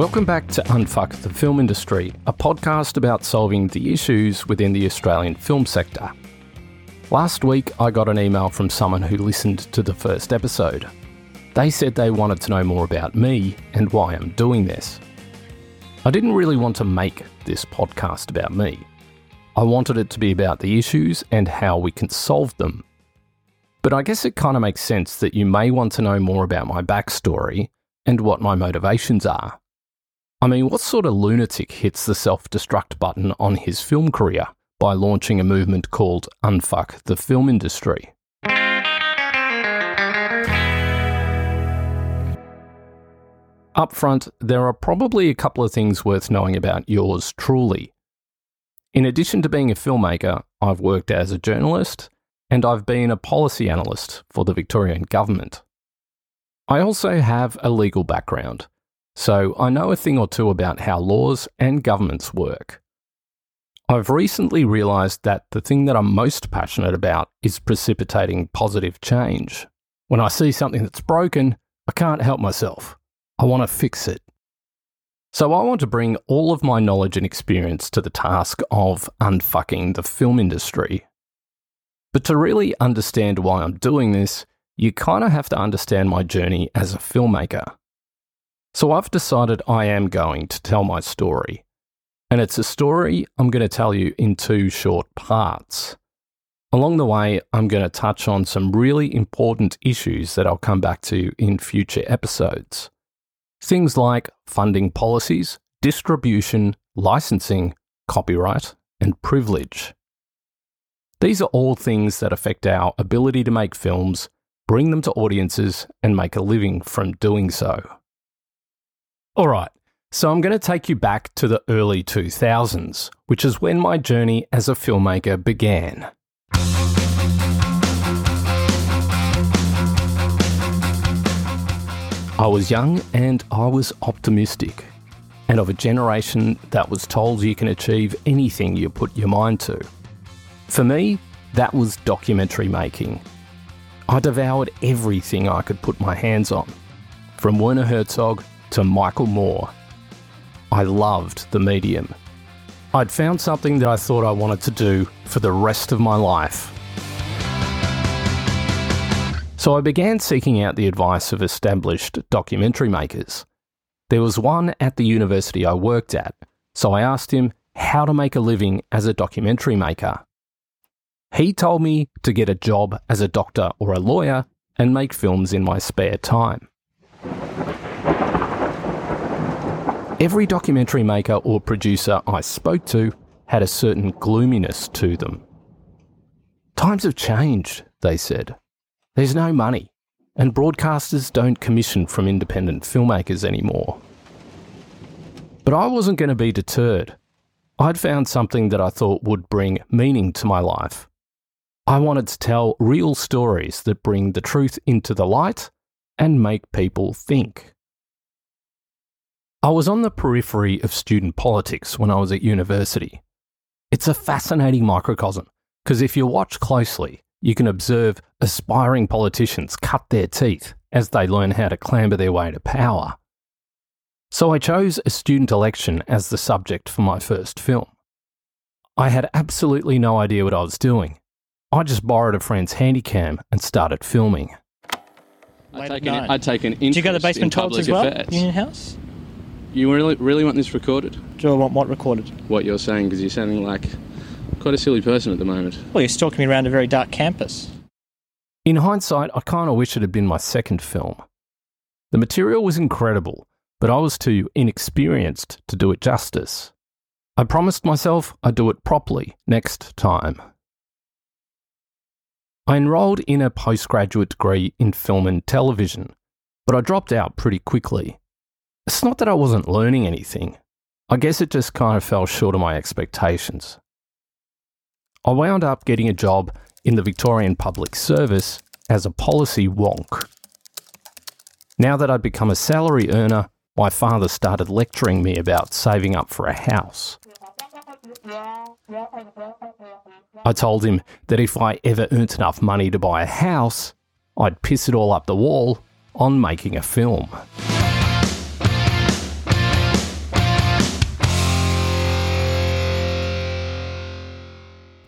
Welcome back to Unfuck the Film Industry, a podcast about solving the issues within the Australian film sector. Last week, I got an email from someone who listened to the first episode. They said they wanted to know more about me and why I'm doing this. I didn't really want to make this podcast about me. I wanted it to be about the issues and how we can solve them. But I guess it kind of makes sense that you may want to know more about my backstory and what my motivations are. I mean, what sort of lunatic hits the self destruct button on his film career by launching a movement called Unfuck the Film Industry? Up front, there are probably a couple of things worth knowing about yours truly. In addition to being a filmmaker, I've worked as a journalist and I've been a policy analyst for the Victorian Government. I also have a legal background so I know a thing or two about how laws and governments work. I've recently realised that the thing that I'm most passionate about is precipitating positive change. When I see something that's broken, I can't help myself. I want to fix it. So I want to bring all of my knowledge and experience to the task of unfucking the film industry. But to really understand why I'm doing this, you kind of have to understand my journey as a filmmaker. So I've decided I am going to tell my story. And it's a story I'm going to tell you in two short parts. Along the way, I'm going to touch on some really important issues that I'll come back to in future episodes. Things like funding policies, distribution, licensing, copyright, and privilege. These are all things that affect our ability to make films, bring them to audiences, and make a living from doing so. All right, so I'm going to take you back to the early 2000s, which is when my journey as a filmmaker began. I was young and I was optimistic, and of a generation that was told you can achieve anything you put your mind to. For me, that was documentary making. I devoured everything I could put my hands on, from Werner Herzog to Michael Moore. I loved the medium. I'd found something that I thought I wanted to do for the rest of my life. So I began seeking out the advice of established documentary makers. There was one at the university I worked at, so I asked him how to make a living as a documentary maker. He told me to get a job as a doctor or a lawyer and make films in my spare time. Every documentary maker or producer I spoke to had a certain gloominess to them. Times have changed, they said. There's no money, and broadcasters don't commission from independent filmmakers anymore. But I wasn't going to be deterred. I'd found something that I thought would bring meaning to my life. I wanted to tell real stories that bring the truth into the light and make people think. I was on the periphery of student politics when I was at university. It's a fascinating microcosm because if you watch closely, you can observe aspiring politicians cut their teeth as they learn how to clamber their way to power. So I chose a student election as the subject for my first film. I had absolutely no idea what I was doing. I just borrowed a friend's handycam and started filming. I'd take, an, I'd take an interest Did you go to the basement in toilets as well? affairs. Union House? You really, really want this recorded? Do I want what recorded? What you're saying, because you're sounding like quite a silly person at the moment. Well, you're stalking me around a very dark campus. In hindsight, I kind of wish it had been my second film. The material was incredible, but I was too inexperienced to do it justice. I promised myself I'd do it properly next time. I enrolled in a postgraduate degree in film and television, but I dropped out pretty quickly. It's not that I wasn't learning anything. I guess it just kind of fell short of my expectations. I wound up getting a job in the Victorian Public Service as a policy wonk. Now that I'd become a salary earner, my father started lecturing me about saving up for a house. I told him that if I ever earned enough money to buy a house, I'd piss it all up the wall on making a film.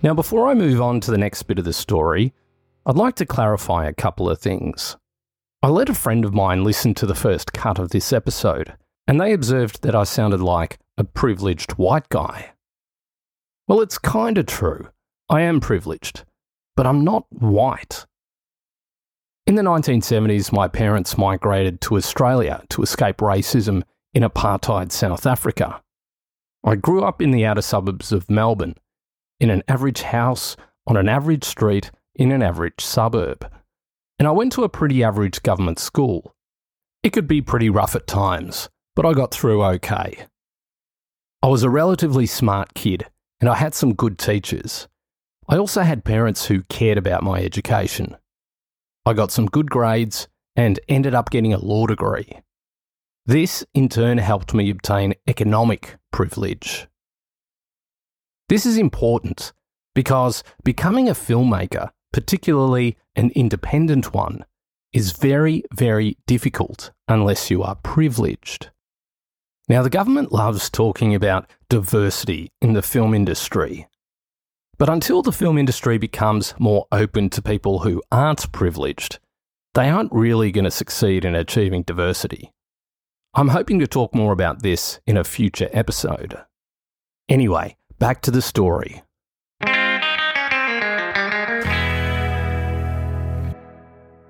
Now, before I move on to the next bit of the story, I'd like to clarify a couple of things. I let a friend of mine listen to the first cut of this episode, and they observed that I sounded like a privileged white guy. Well, it's kind of true. I am privileged, but I'm not white. In the 1970s, my parents migrated to Australia to escape racism in apartheid South Africa. I grew up in the outer suburbs of Melbourne, in an average house, on an average street, in an average suburb. And I went to a pretty average government school. It could be pretty rough at times, but I got through okay. I was a relatively smart kid, and I had some good teachers. I also had parents who cared about my education. I got some good grades and ended up getting a law degree. This, in turn, helped me obtain economic privilege. This is important because becoming a filmmaker, particularly an independent one, is very, very difficult unless you are privileged. Now, the government loves talking about diversity in the film industry, but until the film industry becomes more open to people who aren't privileged, they aren't really going to succeed in achieving diversity. I'm hoping to talk more about this in a future episode. Anyway, back to the story.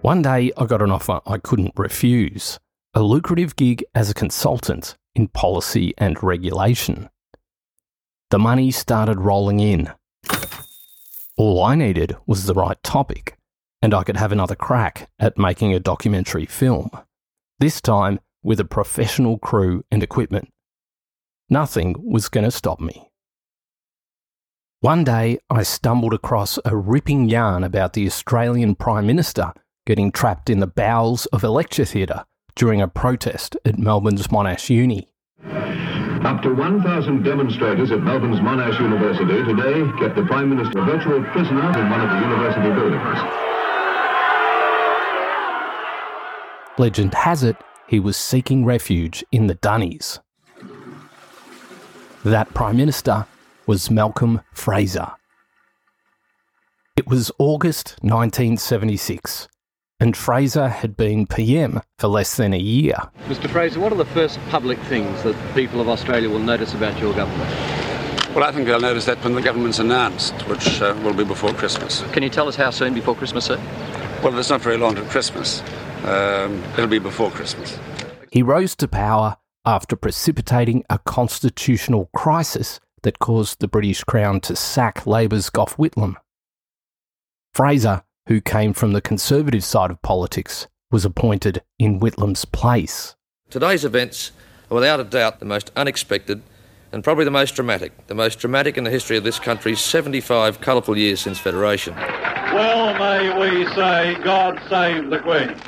One day I got an offer I couldn't refuse a lucrative gig as a consultant in policy and regulation. The money started rolling in, all I needed was the right topic, and I could have another crack at making a documentary film, this time with a professional crew and equipment. Nothing was going to stop me. One day, I stumbled across a ripping yarn about the Australian Prime Minister getting trapped in the bowels of a lecture theatre during a protest at Melbourne's Monash Uni. Up to 1,000 demonstrators at Melbourne's Monash University today kept the Prime Minister a virtual prisoner in one of the university buildings. Legend has it he was seeking refuge in the Dunnies. That Prime Minister was Malcolm Fraser. It was August 1976 and Fraser had been PM for less than a year. Mr Fraser, what are the first public things that people of Australia will notice about your government? Well, I think they'll notice that when the government's announced, which uh, will be before Christmas. Can you tell us how soon before Christmas, sir? Well, it's not very long to Christmas. Um, it'll be before Christmas. He rose to power after precipitating a constitutional crisis that caused the British Crown to sack Labor's Gough Whitlam. Fraser who came from the Conservative side of politics, was appointed in Whitlam's place. Today's events are without a doubt the most unexpected and probably the most dramatic, the most dramatic in the history of this country's 75 colourful years since Federation. Well, may we say, God save the Queen.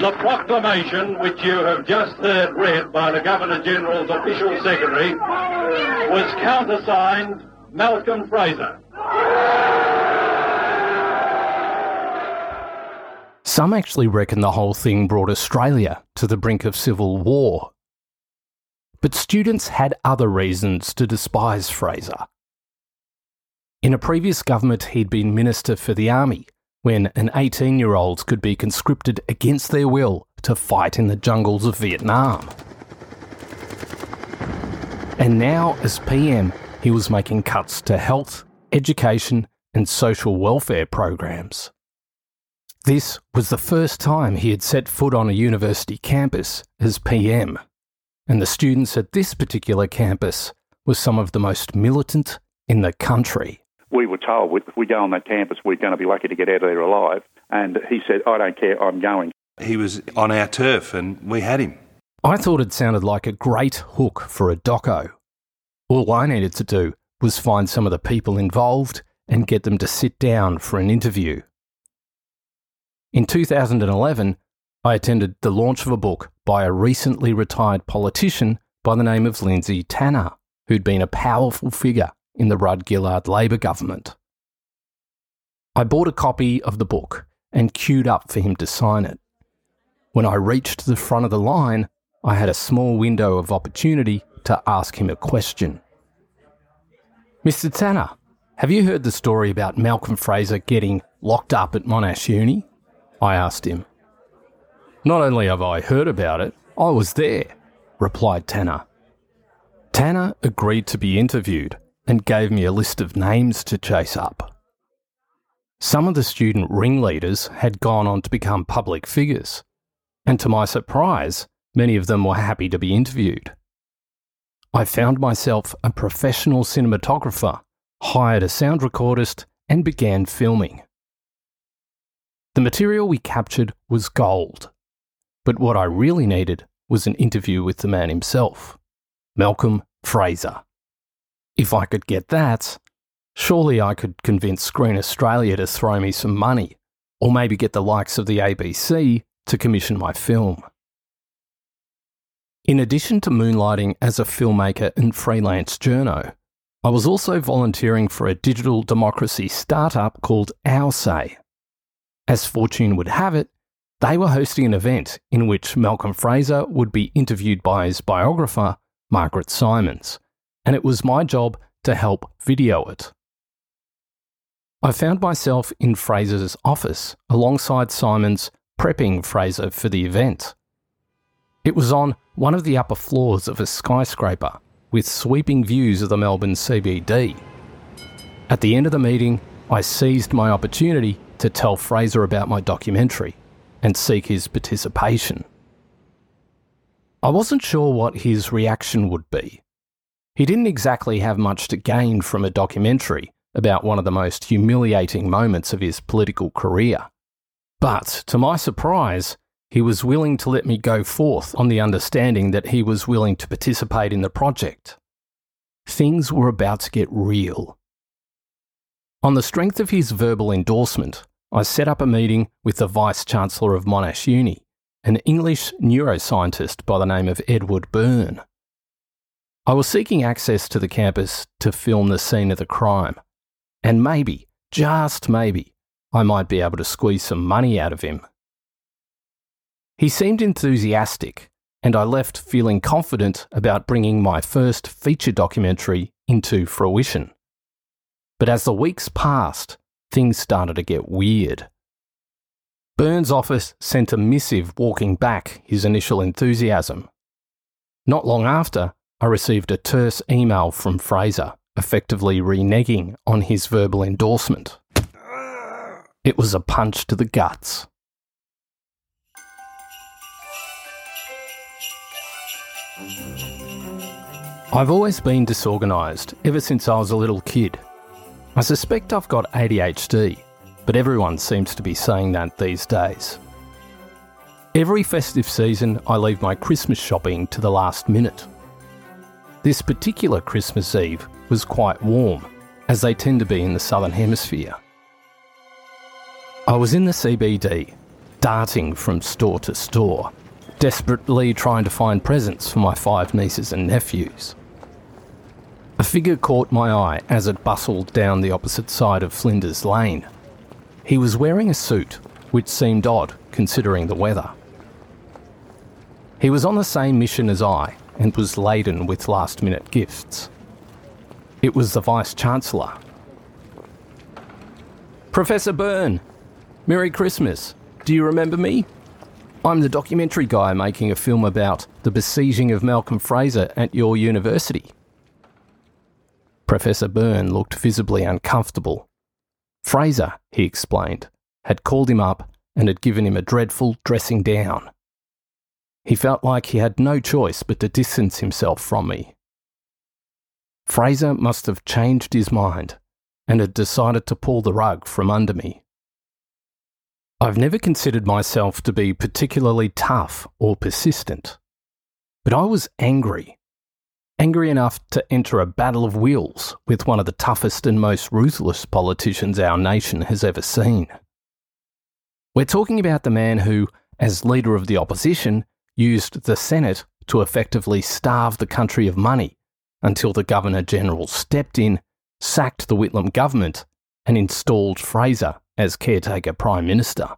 The proclamation which you have just heard read by the Governor General's official secretary was countersigned Malcolm Fraser. Some actually reckon the whole thing brought Australia to the brink of civil war. But students had other reasons to despise Fraser. In a previous government, he'd been Minister for the Army when an 18 year old could be conscripted against their will to fight in the jungles of Vietnam. And now, as PM, he was making cuts to health, education, and social welfare programs. This was the first time he had set foot on a university campus as PM, and the students at this particular campus were some of the most militant in the country. We were told if we go on that campus, we're going to be lucky to get out of there alive. And he said, I don't care, I'm going. He was on our turf and we had him. I thought it sounded like a great hook for a doco. All I needed to do was find some of the people involved and get them to sit down for an interview. In 2011, I attended the launch of a book by a recently retired politician by the name of Lindsay Tanner, who'd been a powerful figure in the Rudd Gillard Labor government. I bought a copy of the book and queued up for him to sign it. When I reached the front of the line, I had a small window of opportunity to ask him a question. Mr. Tanner, have you heard the story about Malcolm Fraser getting locked up at Monash Uni? I asked him. Not only have I heard about it, I was there, replied Tanner. Tanner agreed to be interviewed and gave me a list of names to chase up. Some of the student ringleaders had gone on to become public figures, and to my surprise, many of them were happy to be interviewed. I found myself a professional cinematographer, hired a sound recordist, and began filming. The material we captured was gold, but what I really needed was an interview with the man himself, Malcolm Fraser. If I could get that, surely I could convince Screen Australia to throw me some money, or maybe get the likes of the ABC to commission my film. In addition to moonlighting as a filmmaker and freelance journo, I was also volunteering for a digital democracy startup called Our Say. As fortune would have it, they were hosting an event in which Malcolm Fraser would be interviewed by his biographer, Margaret Simons, and it was my job to help video it. I found myself in Fraser's office alongside Simons, prepping Fraser for the event. It was on one of the upper floors of a skyscraper with sweeping views of the Melbourne CBD. At the end of the meeting, I seized my opportunity to tell Fraser about my documentary and seek his participation. I wasn't sure what his reaction would be. He didn't exactly have much to gain from a documentary about one of the most humiliating moments of his political career. But, to my surprise, he was willing to let me go forth on the understanding that he was willing to participate in the project. Things were about to get real. On the strength of his verbal endorsement, I set up a meeting with the Vice Chancellor of Monash Uni, an English neuroscientist by the name of Edward Byrne. I was seeking access to the campus to film the scene of the crime, and maybe, just maybe, I might be able to squeeze some money out of him. He seemed enthusiastic, and I left feeling confident about bringing my first feature documentary into fruition. But as the weeks passed, things started to get weird. Byrne's office sent a missive walking back his initial enthusiasm. Not long after, I received a terse email from Fraser, effectively reneging on his verbal endorsement. It was a punch to the guts. I've always been disorganised ever since I was a little kid. I suspect I've got ADHD, but everyone seems to be saying that these days. Every festive season, I leave my Christmas shopping to the last minute. This particular Christmas Eve was quite warm, as they tend to be in the Southern Hemisphere. I was in the CBD, darting from store to store, desperately trying to find presents for my five nieces and nephews. A figure caught my eye as it bustled down the opposite side of Flinders Lane. He was wearing a suit, which seemed odd considering the weather. He was on the same mission as I and was laden with last minute gifts. It was the Vice Chancellor. Professor Byrne, Merry Christmas. Do you remember me? I'm the documentary guy making a film about the besieging of Malcolm Fraser at your university. Professor Byrne looked visibly uncomfortable. Fraser, he explained, had called him up and had given him a dreadful dressing down. He felt like he had no choice but to distance himself from me. Fraser must have changed his mind and had decided to pull the rug from under me. I've never considered myself to be particularly tough or persistent, but I was angry angry enough to enter a battle of wills with one of the toughest and most ruthless politicians our nation has ever seen. We're talking about the man who, as leader of the opposition, used the Senate to effectively starve the country of money until the Governor General stepped in, sacked the Whitlam government, and installed Fraser as caretaker Prime Minister.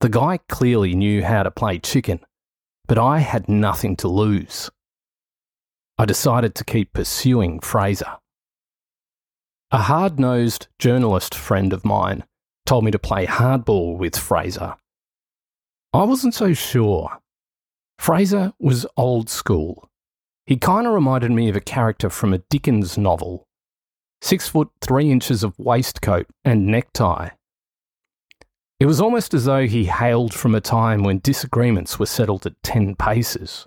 The guy clearly knew how to play chicken, but I had nothing to lose. I decided to keep pursuing Fraser. A hard nosed journalist friend of mine told me to play hardball with Fraser. I wasn't so sure. Fraser was old school. He kind of reminded me of a character from a Dickens novel. Six foot three inches of waistcoat and necktie. It was almost as though he hailed from a time when disagreements were settled at 10 paces.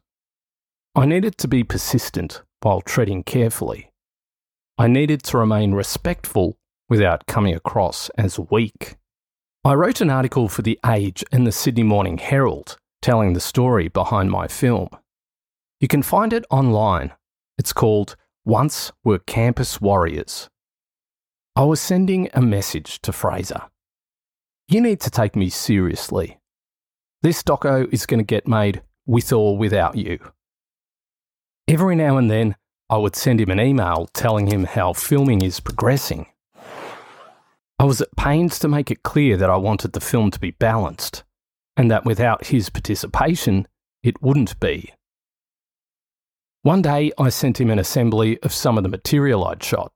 I needed to be persistent while treading carefully. I needed to remain respectful without coming across as weak. I wrote an article for The Age and the Sydney Morning Herald telling the story behind my film. You can find it online. It's called Once Were Campus Warriors. I was sending a message to Fraser. You need to take me seriously. This doco is going to get made with or without you. Every now and then, I would send him an email telling him how filming is progressing. I was at pains to make it clear that I wanted the film to be balanced, and that without his participation, it wouldn't be. One day, I sent him an assembly of some of the material I'd shot.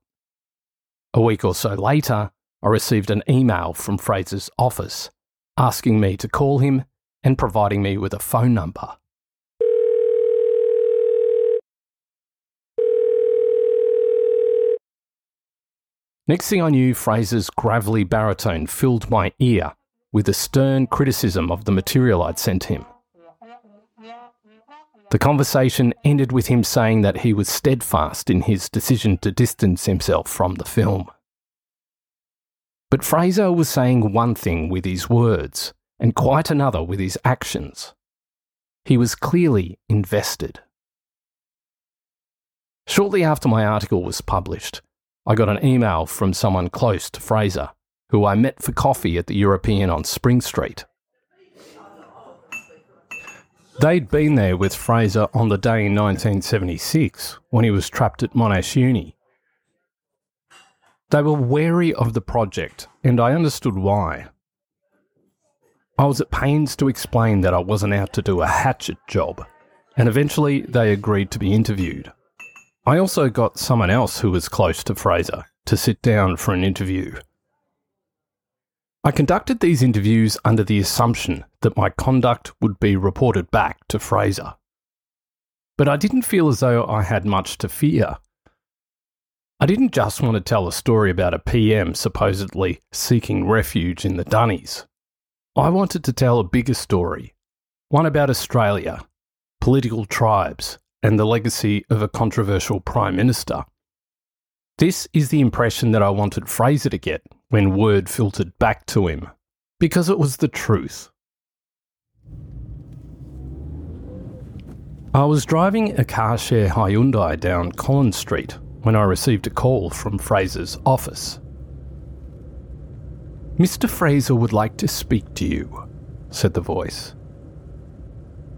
A week or so later, I received an email from Fraser's office asking me to call him and providing me with a phone number. Next thing I knew, Fraser's gravelly baritone filled my ear with a stern criticism of the material I'd sent him. The conversation ended with him saying that he was steadfast in his decision to distance himself from the film. But Fraser was saying one thing with his words and quite another with his actions. He was clearly invested. Shortly after my article was published, I got an email from someone close to Fraser, who I met for coffee at the European on Spring Street. They'd been there with Fraser on the day in 1976 when he was trapped at Monash Uni. They were wary of the project, and I understood why. I was at pains to explain that I wasn't out to do a hatchet job, and eventually they agreed to be interviewed. I also got someone else who was close to Fraser to sit down for an interview. I conducted these interviews under the assumption that my conduct would be reported back to Fraser. But I didn't feel as though I had much to fear. I didn't just want to tell a story about a PM supposedly seeking refuge in the Dunnies. I wanted to tell a bigger story, one about Australia, political tribes, and the legacy of a controversial Prime Minister. This is the impression that I wanted Fraser to get when word filtered back to him, because it was the truth. I was driving a car share Hyundai down Collins Street when I received a call from Fraser's office. Mr. Fraser would like to speak to you, said the voice.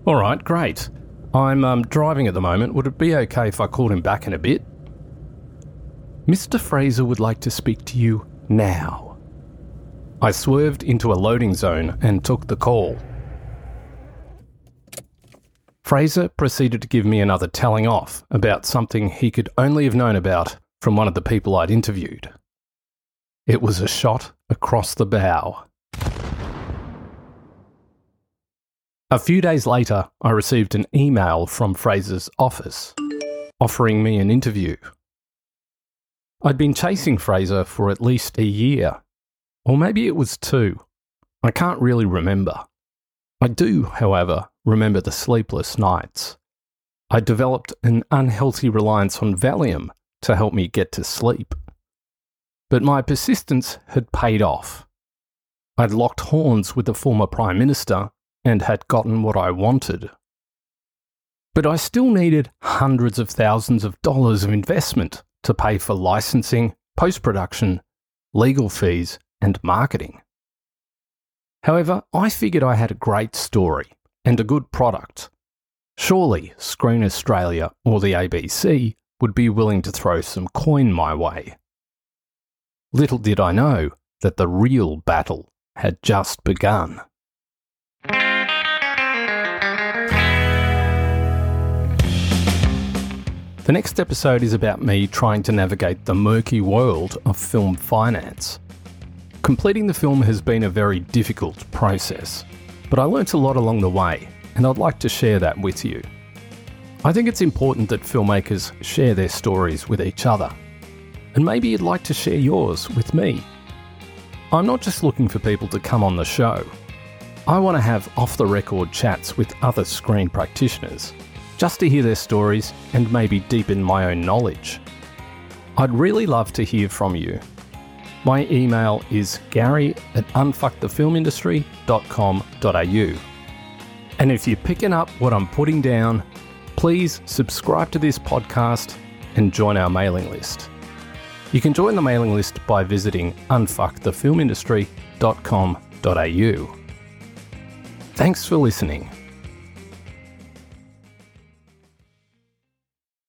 All right, great. I'm um, driving at the moment. Would it be okay if I called him back in a bit? Mr. Fraser would like to speak to you now. I swerved into a loading zone and took the call. Fraser proceeded to give me another telling off about something he could only have known about from one of the people I'd interviewed. It was a shot across the bow. A few days later, I received an email from Fraser's office offering me an interview. I'd been chasing Fraser for at least a year, or maybe it was two. I can't really remember. I do, however, remember the sleepless nights. I developed an unhealthy reliance on Valium to help me get to sleep. But my persistence had paid off. I'd locked horns with the former Prime Minister and had gotten what I wanted. But I still needed hundreds of thousands of dollars of investment to pay for licensing, post production, legal fees, and marketing. However, I figured I had a great story and a good product. Surely Screen Australia or the ABC would be willing to throw some coin my way. Little did I know that the real battle had just begun. The next episode is about me trying to navigate the murky world of film finance. Completing the film has been a very difficult process, but I learnt a lot along the way, and I'd like to share that with you. I think it's important that filmmakers share their stories with each other, and maybe you'd like to share yours with me. I'm not just looking for people to come on the show. I want to have off the record chats with other screen practitioners, just to hear their stories and maybe deepen my own knowledge. I'd really love to hear from you. My email is gary at unfuckthefilmindustry.com.au. And if you're picking up what I'm putting down, please subscribe to this podcast and join our mailing list. You can join the mailing list by visiting unfuckthefilmindustry.com.au. Thanks for listening.